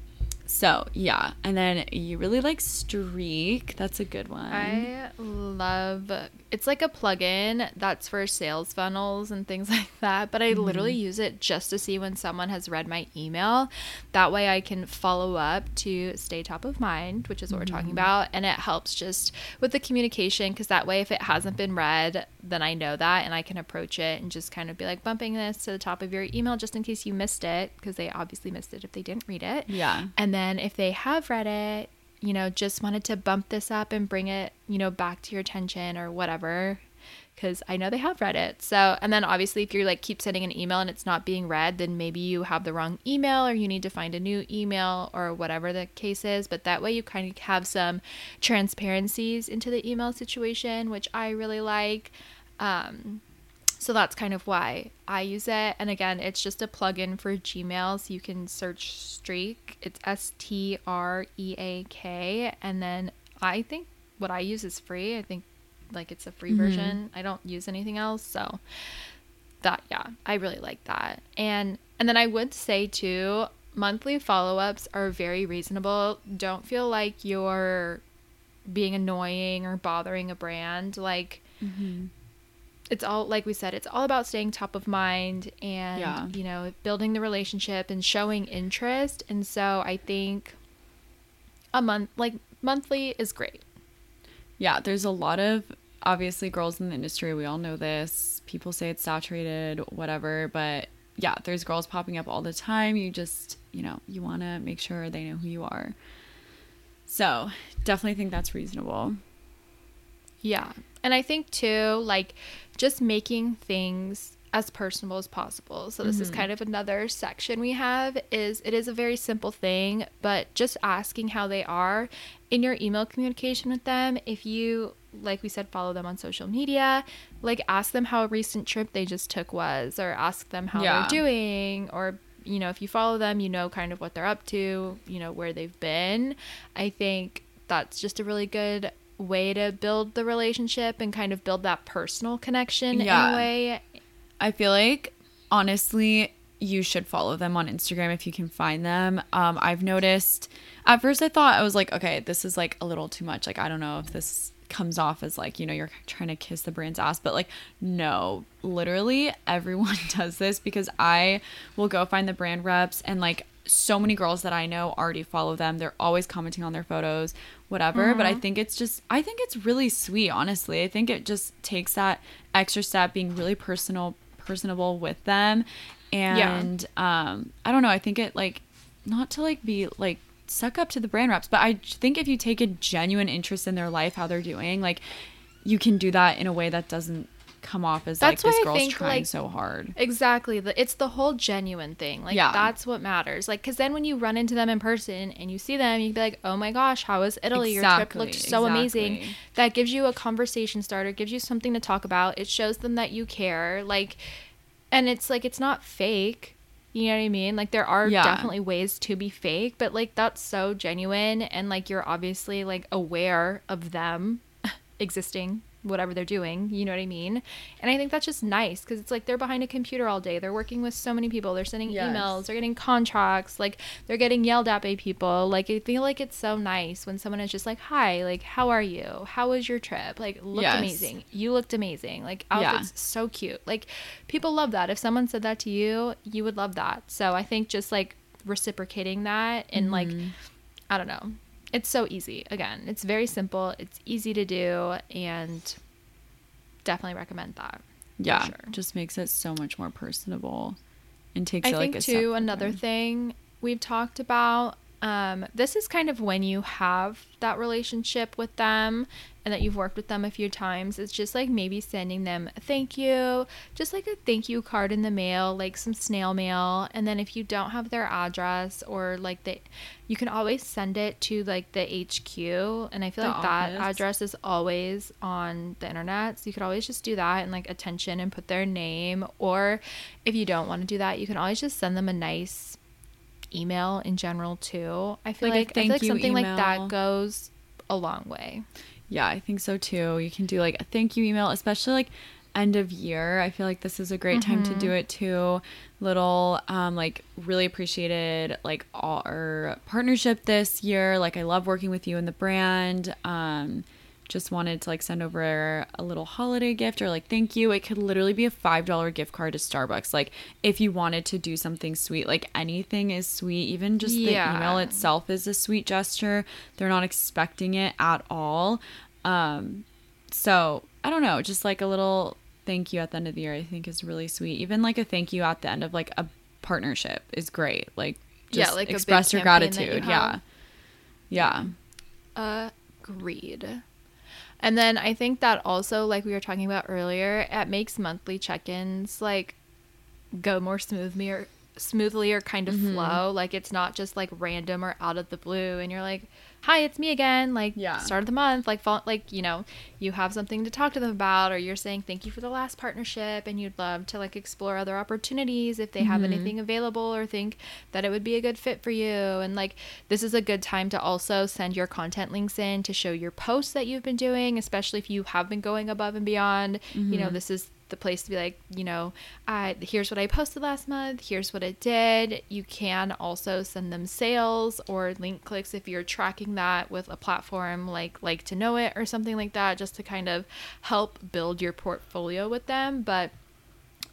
so yeah and then you really like streak that's a good one I love it's like a plugin that's for sales funnels and things (laughs) like that, but I literally mm-hmm. use it just to see when someone has read my email. That way I can follow up to stay top of mind, which is what we're talking mm-hmm. about, and it helps just with the communication cuz that way if it hasn't been read, then I know that and I can approach it and just kind of be like bumping this to the top of your email just in case you missed it because they obviously missed it if they didn't read it. Yeah. And then if they have read it, you know, just wanted to bump this up and bring it, you know, back to your attention or whatever. Cause I know they have read it. So, and then obviously, if you're like keep sending an email and it's not being read, then maybe you have the wrong email or you need to find a new email or whatever the case is. But that way, you kind of have some transparencies into the email situation, which I really like. Um, so that's kind of why I use it. And again, it's just a plugin for Gmail. So you can search Streak. It's S T R E A K. And then I think what I use is free. I think like it's a free mm-hmm. version. I don't use anything else. So that yeah, I really like that. And and then I would say too, monthly follow-ups are very reasonable. Don't feel like you're being annoying or bothering a brand. Like mm-hmm. It's all like we said it's all about staying top of mind and Yeah. you know building the relationship and showing interest and so i think a month like monthly is great yeah, there's a lot of obviously girls in the industry. We all know this. People say it's saturated, whatever. But yeah, there's girls popping up all the time. You just, you know, you want to make sure they know who you are. So definitely think that's reasonable. yeah and i think too like just making things as personable as possible. So this is mm-hmm. kind of another section we have is it is a very simple thing but just asking how they are in your email communication with them. If you like we said follow them on social media like ask them how a recent trip they just took was or ask them how Yeah. they're doing or you know if you follow them you know kind of what they're up to you know where they've been. I think that's just a really good way to build the relationship and kind of build that personal connection in Yeah. a way I feel like honestly, you should follow them on Instagram if you can find them. Um, I've noticed at first I thought I was like, okay, this is like a little too much. Like I don't know if this comes off as like you know you're trying to kiss the brand's ass but like no literally everyone (laughs) does this because i will go find the brand reps and like so many girls that i know already follow them they're always commenting on their photos whatever but i think it's just i think it's really sweet honestly. I think it just takes that extra step being really personal personable with them. And yeah. um i don't know i think it like not to like be like suck up to the brand reps but i think if you take a genuine interest in their life how they're doing like you can do that in a way that doesn't come off as That's like why this girl's think, trying like, so hard. Exactly. The, it's the whole genuine thing. Like Yeah. that's what matters. Like cuz then when you run into them in person and you see them, you'd be like, "Oh my gosh, how was Italy? Your trip looked so amazing." That gives you a conversation starter, gives you something to talk about. It shows them that you care. Like and it's like it's not fake. You know what I mean? Like there are Yeah. definitely ways to be fake, but like that's so genuine and like you're obviously like aware of them (laughs) existing whatever they're doing you know what i mean? And i think that's just nice because it's like they're behind a computer all day. They're working with so many people. They're sending Yes. emails. They're getting contracts. Like they're getting yelled at by people. Like i feel like it's so nice when someone is just like hi like how are you? How was your trip? Like looked Yes. amazing. You looked amazing. Like Yeah. outfits so cute. Like people love that. If someone said that to you you would love that. So i think just like reciprocating that and like Mm-hmm. I don't know. It's so easy. Again, it's very simple. It's easy to do, and definitely recommend that. Yeah, sure. just makes it so much more personable and takes I it think like a too another thing we've talked about. Um, this is kind of when you have that relationship with them and that you've worked with them a few times. It's just like maybe sending them a thank you, just like a thank you card in the mail, like some snail mail. And then if you don't have their address or like they, you can always send it to like the HQ. And I feel The like that address is always on the internet. So you could always just do that and like attention and put their name. Or if you don't want to do that, you can always just send them a nice email in general too. I feel Like like, I feel like something like that goes a long way. Yeah, I think so too. You can do like a thank you email, especially like end of year. I feel like this is a great time to Mm-hmm. do it too. Little um like really appreciated like our partnership this year. Like I love working with you and the brand. Um just wanted to like send over a little holiday gift or like thank you. It could literally be a $5 gift card to Starbucks. Like if you wanted to do something sweet, like anything is sweet, even just the Yeah. email itself is a sweet gesture. They're not expecting it at all. Um, so I don't know, just like a little thank you at the end of the year, I think is really sweet. Even like a thank you at the end of like a partnership is great. Like, Yeah, just like a big express your that you gratitude. Yeah, yeah, Agreed. And then I think that also, like we were talking about earlier, it makes monthly check-ins like go more smoothly or smoothly or kind of Mm-hmm. flow. Like it's not just like random or out of the blue, and you're like, "Hi, it's me again." Like Yeah. start of the month, like fall, like you know, you have something to talk to them about, or you're saying thank you for the last partnership, and you'd love to like explore other opportunities if they have Mm-hmm. anything available or think that it would be a good fit for you. And like this is a good time to also send your content links in to show your posts that you've been doing, especially if you have been going above and beyond. You Mm-hmm. know, this is the place to be like, you know, I here's what I posted last month, here's what it did. You can also send them sales or link clicks if you're tracking that with a platform like like to know it or something like that just to kind of help build your portfolio with them, but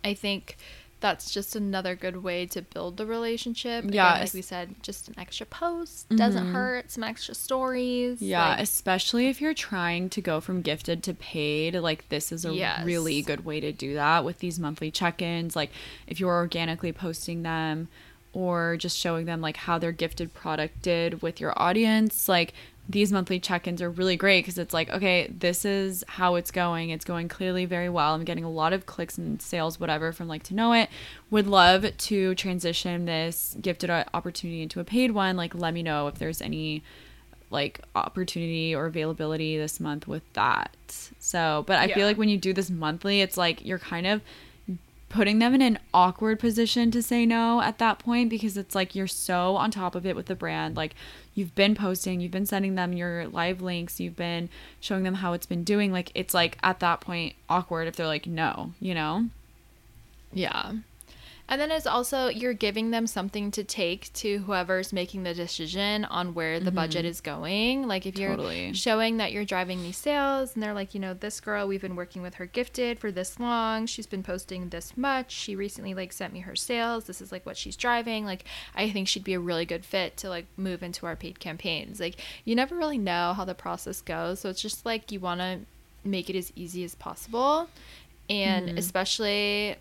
I think that's just another good way to build the relationship. Again, Yeah, like we said, just an extra post doesn't mm-hmm. hurt. Some extra stories. yeah. like- especially if you're trying to go from gifted to paid, like this is a Yes. really good way to do that with these monthly check-ins. Like if you're organically posting them or just showing them like how their gifted product did with your audience, like these monthly check-ins are really great because it's like okay this is how it's going. It's going clearly very well. I'm getting a lot of clicks and sales whatever from like to know it. Would love to transition this gifted opportunity into a paid one. Like let me know if there's any like opportunity or availability this month with that. So but i Yeah. feel like when you do this monthly it's like you're kind of putting them in an awkward position to say no at that point because it's like you're so on top of it with the brand. Like you've been posting you've been sending them your live links you've been showing them how it's been doing. Like it's like at that point awkward if they're like no you know? Yeah. And then it's also you're giving them something to take to whoever's making the decision on where the budget is going. Like if you're Mm-hmm. Totally. showing that you're driving these sales and they're like, you know, this girl, we've been working with her gifted for this long. She's been posting this much. She recently like sent me her sales. This is like what she's driving. Like I think she'd be a really good fit to like move into our paid campaigns. Like you never really know how the process goes. So it's just like you want to make it as easy as possible. And Mm-hmm. especially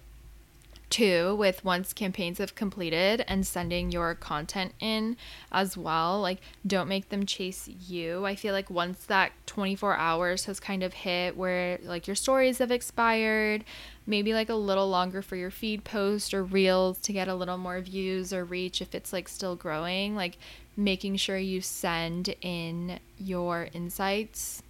too with once campaigns have completed and sending your content in as well like don't make them chase you. I feel like once that 24 hours has kind of hit where like your stories have expired maybe like a little longer for your feed post or reels to get a little more views or reach if it's like still growing like making sure you send in your insights.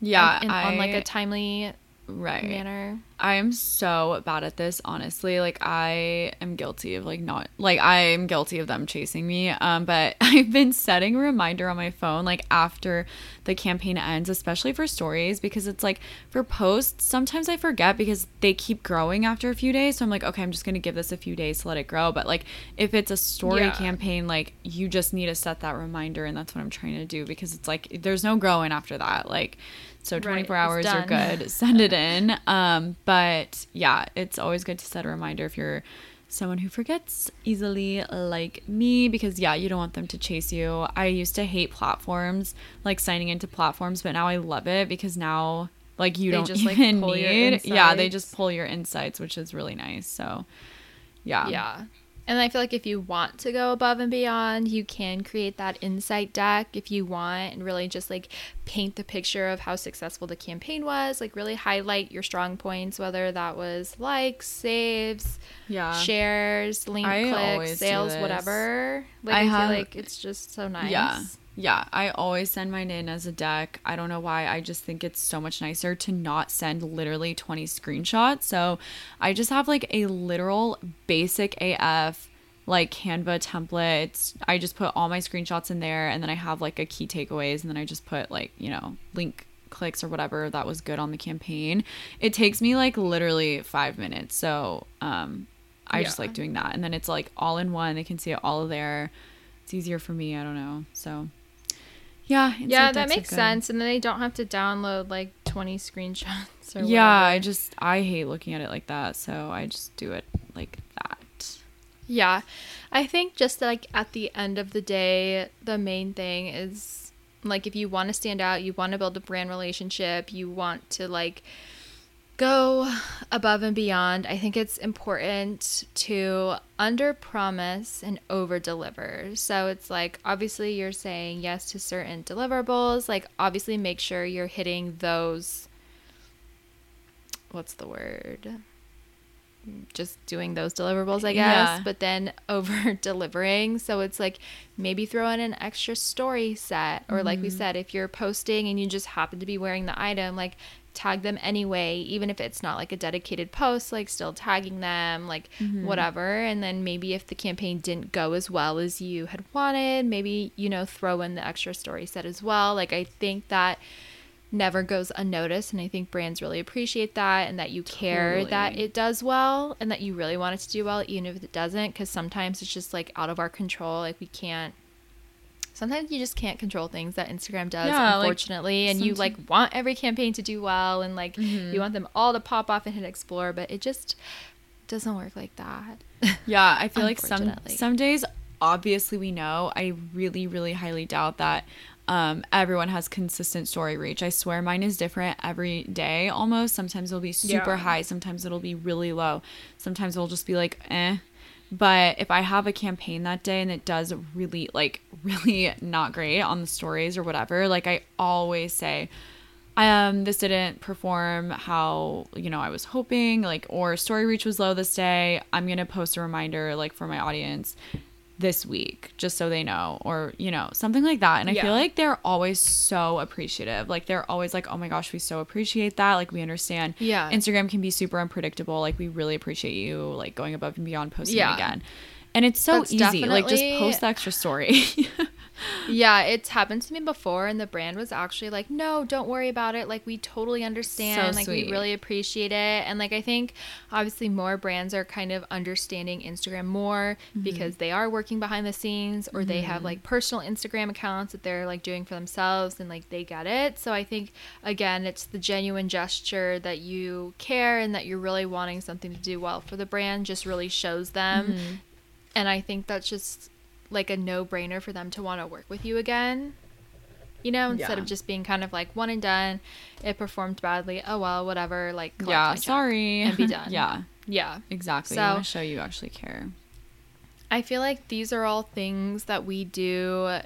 Yeah, and, on like a timely right manner I am so bad at this, honestly. Like I am guilty of like not like I am guilty of them chasing me. Um, but (laughs) I've been setting a reminder on my phone like after the campaign ends, especially for stories, because it's like for posts, sometimes I forget because they keep growing after a few days. So I'm like, okay, I'm just gonna give this a few days to let it grow. But like if it's a story Yeah. campaign, like you just need to set that reminder and that's what I'm trying to do because it's like there's no growing after that. Like so 24 it's hours are good send it in. Um, but yeah, it's always good to set a reminder if you're someone who forgets easily like me because yeah, you don't want them to chase you. I used to hate platforms, like signing into platforms, but now I love it because now like you They don't just, like, even your need yeah, they just pull your insights, which is really nice. So yeah. Yeah. And I feel like if you want to go above and beyond, you can create that insight deck if you want and really just like paint the picture of how successful the campaign was, like really highlight your strong points, whether that was likes, saves, Yeah. shares, link I clicks, sales, whatever. Like I I, have- feel like it's just so nice. Yeah. Yeah, I always send mine in as a deck. I don't know why. I just think it's so much nicer to not send literally 20 screenshots. So I just have like a literal basic AF like Canva template. I just put all my screenshots in there and then I have like a key takeaways and then I just put like, you know, link clicks or whatever that was good on the campaign. It takes me like literally 5 minutes. So, um I just like doing that. And then it's like all in one. They can see it all there. It's easier for me. I don't know. So, yeah. Yeah, that makes sense. And then they don't have to download like 20 screenshots (laughs) or Yeah, I just I hate looking at it like that. So I just do it like that. Yeah. I think just like at the end of the day, the main thing is like if you want to stand out, you want to build a brand relationship, you want to like go above and beyond. I think it's important to under promise and over deliver. So it's like obviously you're saying yes to certain deliverables, like obviously make sure you're hitting those what's the word? Just doing those deliverables, I guess, Yeah. but then (laughs) over delivering. So it's like maybe throw in an extra story set, or like we mm-hmm. said, if you're posting and you just happen to be wearing the item, like tag them anyway, even if it's not like a dedicated post, like still tagging them, like mm-hmm. whatever. And then maybe if the campaign didn't go as well as you had wanted, maybe, you know, throw in the extra story set as well. Like I think that never goes unnoticed and i think brands really appreciate that and that you care that it does well and that you really want it to do well even if it doesn't because sometimes it's just like out of our control like we can't sometimes you just can't control things that instagram does Yeah, like, unfortunately and you like want every campaign to do well and like Mm-hmm. you want them all to pop off and hit explore but it just doesn't work like that (laughs) Yeah, I feel like some some days obviously we know. I really really highly doubt that um, everyone has consistent story reach. I swear mine is different every day almost. Sometimes it'll be super Yeah. high, sometimes it'll be really low. Sometimes it'll just be like eh. But if I have a campaign that day and it does really like (laughs) really not great on the stories or whatever, like I always say um this didn't perform how you know i was hoping like or story reach was low this day i'm gonna post a reminder like for my audience this week just so they know or you know something like that and i Yeah. feel like they're always so appreciative like they're always like oh my gosh we so appreciate that like we understand Yeah. instagram can be super unpredictable like we really appreciate you like going above and beyond posting Yeah. again and it's so That's easy like just post the extra story (laughs) Yeah, it's happened to me before, and the brand was actually like, "No, don't worry about it. Like, we totally understand. So like, sweet. we really appreciate it." And like, I think obviously more brands are kind of understanding Instagram more Mm-hmm. because they are working behind the scenes, or they have like personal Instagram accounts that they're like doing for themselves, and like they get it. So I think again, it's the genuine gesture that you care and that you're really wanting something to do well for the brand. Just really shows them Mm-hmm. And I think that's just like a no brainer for them to want to work with you again. You know, instead Yeah. of just being kind of like one and done, it performed badly. Oh well, whatever. Like yeah sorry and be (laughs) done. yeah Yeah. Exactly. So- show you actually care. I feel like these are all things that we do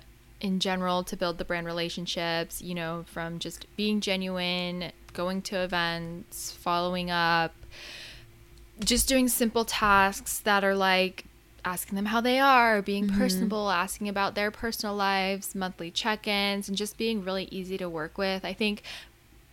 in general to build the brand relationships, you know, from just being genuine, going to events, following up, just doing simple tasks that are like asking them how they are, being mm-hmm. personable, asking about their personal lives, monthly check ins, and just being really easy to work with. I think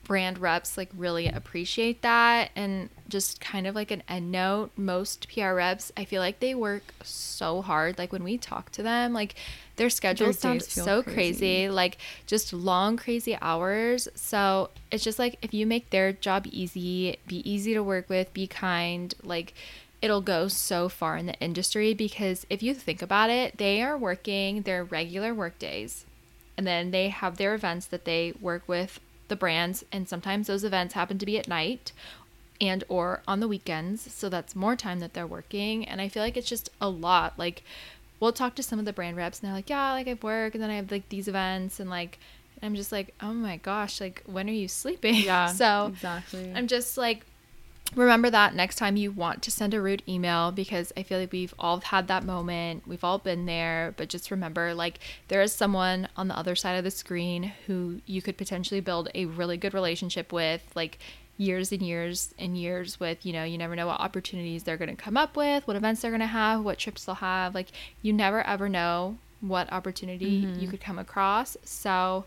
brand reps like really appreciate that and just kind of like an end note most pr reps i feel like they work so hard like when we talk to them like their schedules sound days so crazy. crazy like just long crazy hours so it's just like if you make their job easy be easy to work with be kind like it'll go so far in the industry because if you think about it they are working their regular work days. And then they have their events that they work with the brands. And sometimes those events happen to be at night and or on the weekends. So that's more time that they're working. And i feel like it's just a lot. Like we'll talk to some of the brand reps and they're like yeah like i work and then i have like these events. And like i'm just like oh my gosh like when are you sleeping? Yeah. (laughs) so exactly. I'm just like, remember that next time you want to send a rude email because I feel like we've all had that moment. We've all been there. But just remember, like, there is someone on the other side of the screen who you could potentially build a really good relationship with, like, years and years and years with you know you never know what opportunities they're going to come up with what events they're going to have what trips they'll have like you never ever know what opportunity you mm-hmm. could come across so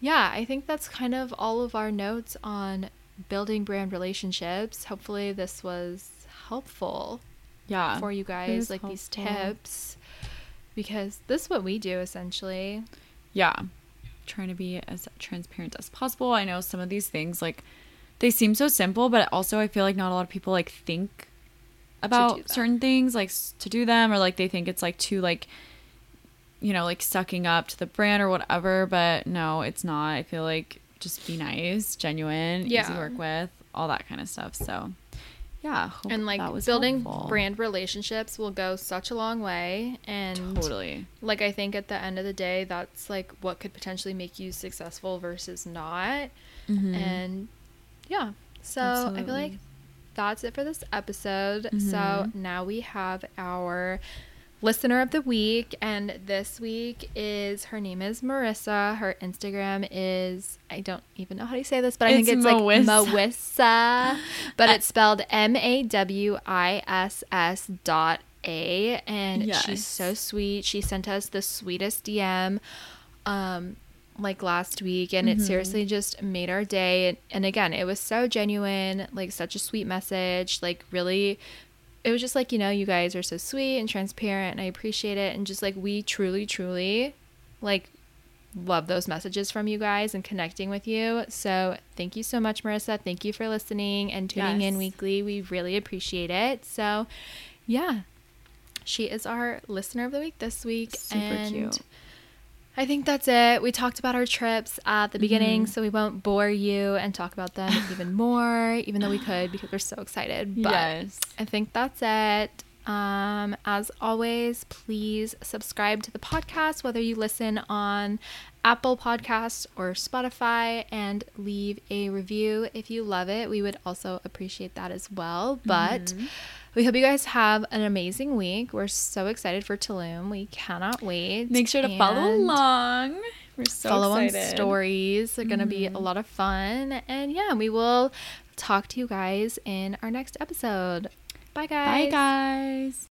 yeah, I think that's kind of all of our notes on building brand relationships. Hopefully, this was helpful yeah. for you guys, like these tips, because this is what we do essentially. yeah trying to be as transparent as possible i know some of these things like they seem so simple but also i feel like not a lot of people like think about certain things like to do them or like they think it's like too like you know like sucking up to the brand or whatever but no it's not i feel like just be nice genuine easy to work with all that kind of stuff so yeah and like building helpful. brand relationships will go such a long way. And totally like I think at the end of the day, that's like what could potentially make you successful versus not. And yeah, so I feel like Mm-hmm. That's it for this episode. So Mm-hmm. now we have our listener of the week, and this week is her name is Marissa. Her Instagram is I don't even know how to say this, but I think It's it's like Mawissa. Mawissa, but it's spelled M A W I S S dot A, and Yes. she's so sweet. She sent us the sweetest DM. Um, like last week and Mm-hmm. it seriously just made our day and, and again it was so genuine like such a sweet message like really it was just like you know you guys are so sweet and transparent and i appreciate it and just like we truly truly like love those messages from you guys and connecting with you. So thank you so much marissa. Thank you for listening and tuning in weekly. We really appreciate it. So yeah. She is our listener of the week this week Super and cute. I think that's it. We talked about our trips at the beginning, Mm-hmm. so we won't bore you and talk about them (laughs) even more, even though we could because we're so excited. But yes I think that's it. Um, as always, please subscribe to the podcast, whether you listen on Apple Podcasts or Spotify, and leave a review if you love it. We would also appreciate that as well. But Mm-hmm. we hope you guys have an amazing week. We're so excited for Tulum. We cannot wait. make sure to follow along we're so follow on excited. Mm-hmm. stories. They're going to be a lot of fun. And yeah, we will talk to you guys in our next episode. Bye, guys. Bye, guys.